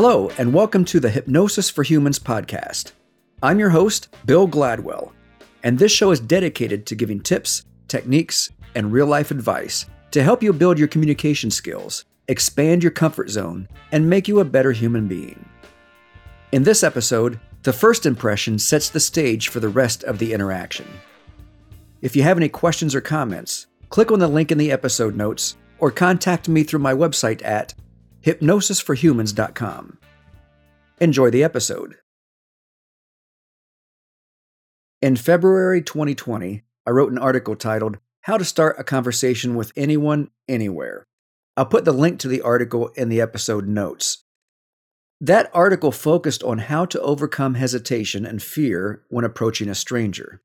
Hello, and welcome to the Hypnosis for Humans podcast. I'm your host, Bill Gladwell, and this show is dedicated to giving tips, techniques, and real life advice to help you build your communication skills, expand your comfort zone, and make you a better human being. In this episode, the first impression sets the stage for the rest of the interaction. If you have any questions or comments, click on the link in the episode notes or contact me through my website at hypnosisforhumans.com. Enjoy the episode. In February 2020, I wrote an article titled How to Start a Conversation with Anyone, Anywhere. I'll put the link to the article in the episode notes. That article focused on how to overcome hesitation and fear when approaching a stranger.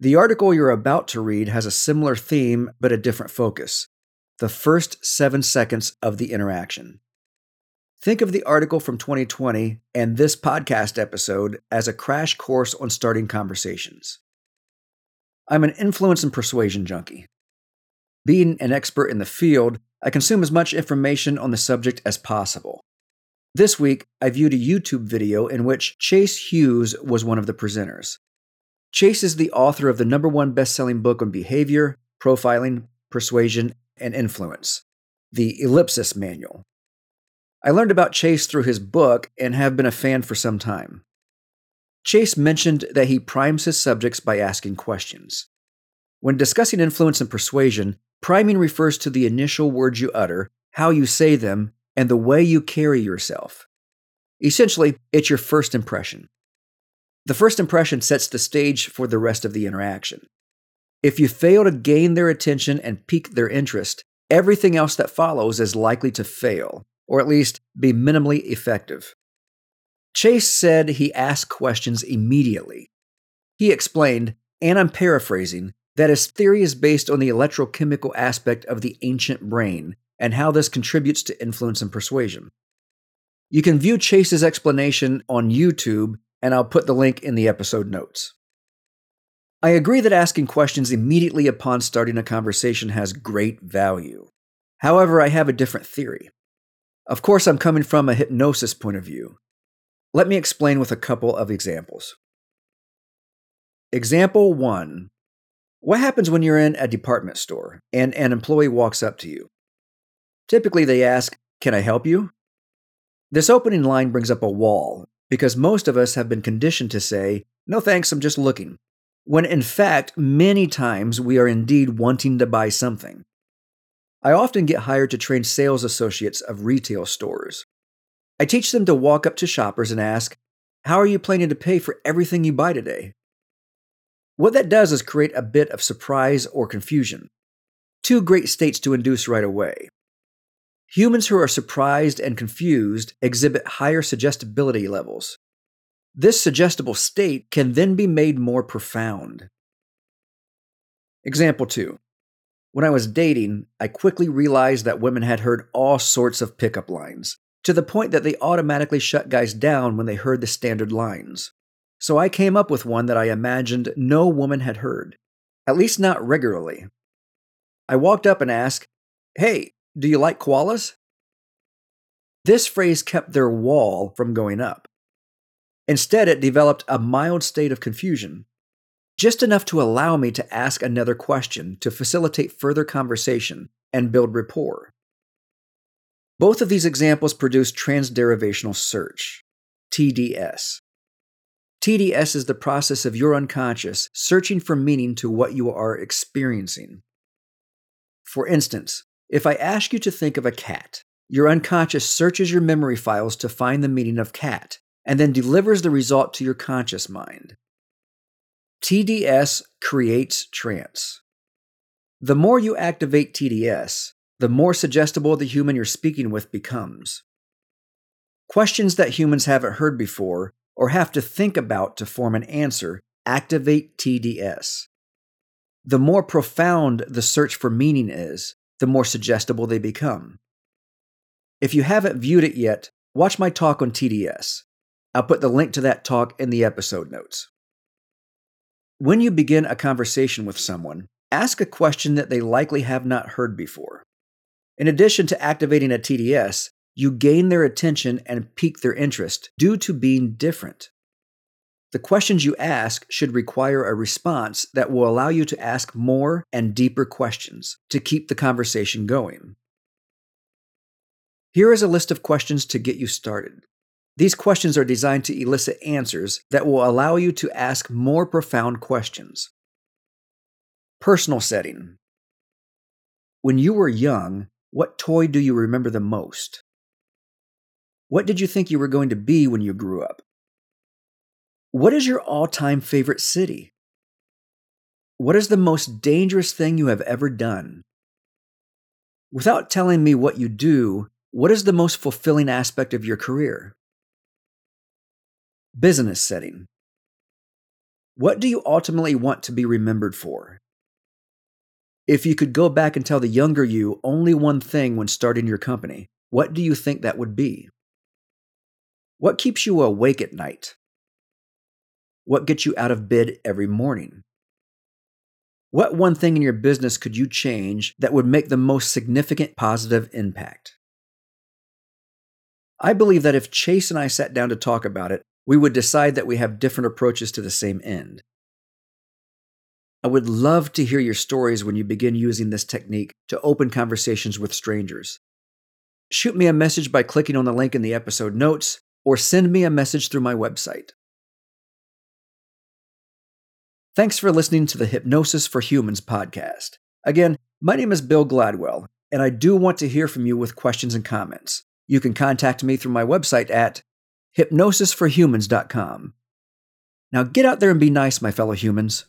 The article you're about to read has a similar theme but a different focus the first seven seconds of the interaction. Think of the article from 2020 and this podcast episode as a crash course on starting conversations. I'm an influence and persuasion junkie. Being an expert in the field, I consume as much information on the subject as possible. This week, I viewed a YouTube video in which Chase Hughes was one of the presenters. Chase is the author of the number one best selling book on behavior, profiling, persuasion, and influence, the Ellipsis Manual. I learned about Chase through his book and have been a fan for some time. Chase mentioned that he primes his subjects by asking questions. When discussing influence and persuasion, priming refers to the initial words you utter, how you say them, and the way you carry yourself. Essentially, it's your first impression. The first impression sets the stage for the rest of the interaction. If you fail to gain their attention and pique their interest, everything else that follows is likely to fail, or at least be minimally effective. Chase said he asked questions immediately. He explained, and I'm paraphrasing, that his theory is based on the electrochemical aspect of the ancient brain and how this contributes to influence and persuasion. You can view Chase's explanation on YouTube, and I'll put the link in the episode notes. I agree that asking questions immediately upon starting a conversation has great value. However, I have a different theory. Of course, I'm coming from a hypnosis point of view. Let me explain with a couple of examples. Example 1 What happens when you're in a department store and an employee walks up to you? Typically, they ask, Can I help you? This opening line brings up a wall because most of us have been conditioned to say, No thanks, I'm just looking when in fact, many times we are indeed wanting to buy something. I often get hired to train sales associates of retail stores. I teach them to walk up to shoppers and ask, How are you planning to pay for everything you buy today? What that does is create a bit of surprise or confusion. Two great states to induce right away. Humans who are surprised and confused exhibit higher suggestibility levels. This suggestible state can then be made more profound. Example 2. When I was dating, I quickly realized that women had heard all sorts of pickup lines, to the point that they automatically shut guys down when they heard the standard lines. So I came up with one that I imagined no woman had heard, at least not regularly. I walked up and asked, Hey, do you like koalas? This phrase kept their wall from going up. Instead, it developed a mild state of confusion, just enough to allow me to ask another question to facilitate further conversation and build rapport. Both of these examples produce transderivational search, TDS. TDS is the process of your unconscious searching for meaning to what you are experiencing. For instance, if I ask you to think of a cat, your unconscious searches your memory files to find the meaning of cat and then delivers the result to your conscious mind. TDS creates trance. The more you activate TDS, the more suggestible the human you're speaking with becomes. Questions that humans haven't heard before or have to think about to form an answer activate TDS. The more profound the search for meaning is, the more suggestible they become. If you haven't viewed it yet, watch my talk on TDS. I'll put the link to that talk in the episode notes. When you begin a conversation with someone, ask a question that they likely have not heard before. In addition to activating a TDS, you gain their attention and pique their interest due to being different. The questions you ask should require a response that will allow you to ask more and deeper questions to keep the conversation going. Here is a list of questions to get you started. These questions are designed to elicit answers that will allow you to ask more profound questions. Personal setting. When you were young, what toy do you remember the most? What did you think you were going to be when you grew up? What is your all time favorite city? What is the most dangerous thing you have ever done? Without telling me what you do, what is the most fulfilling aspect of your career? Business setting. What do you ultimately want to be remembered for? If you could go back and tell the younger you only one thing when starting your company, what do you think that would be? What keeps you awake at night? What gets you out of bed every morning? What one thing in your business could you change that would make the most significant positive impact? I believe that if Chase and I sat down to talk about it, we would decide that we have different approaches to the same end. I would love to hear your stories when you begin using this technique to open conversations with strangers. Shoot me a message by clicking on the link in the episode notes or send me a message through my website. Thanks for listening to the Hypnosis for Humans podcast. Again, my name is Bill Gladwell, and I do want to hear from you with questions and comments. You can contact me through my website at hypnosisforhumans.com. Now get out there and be nice, my fellow humans.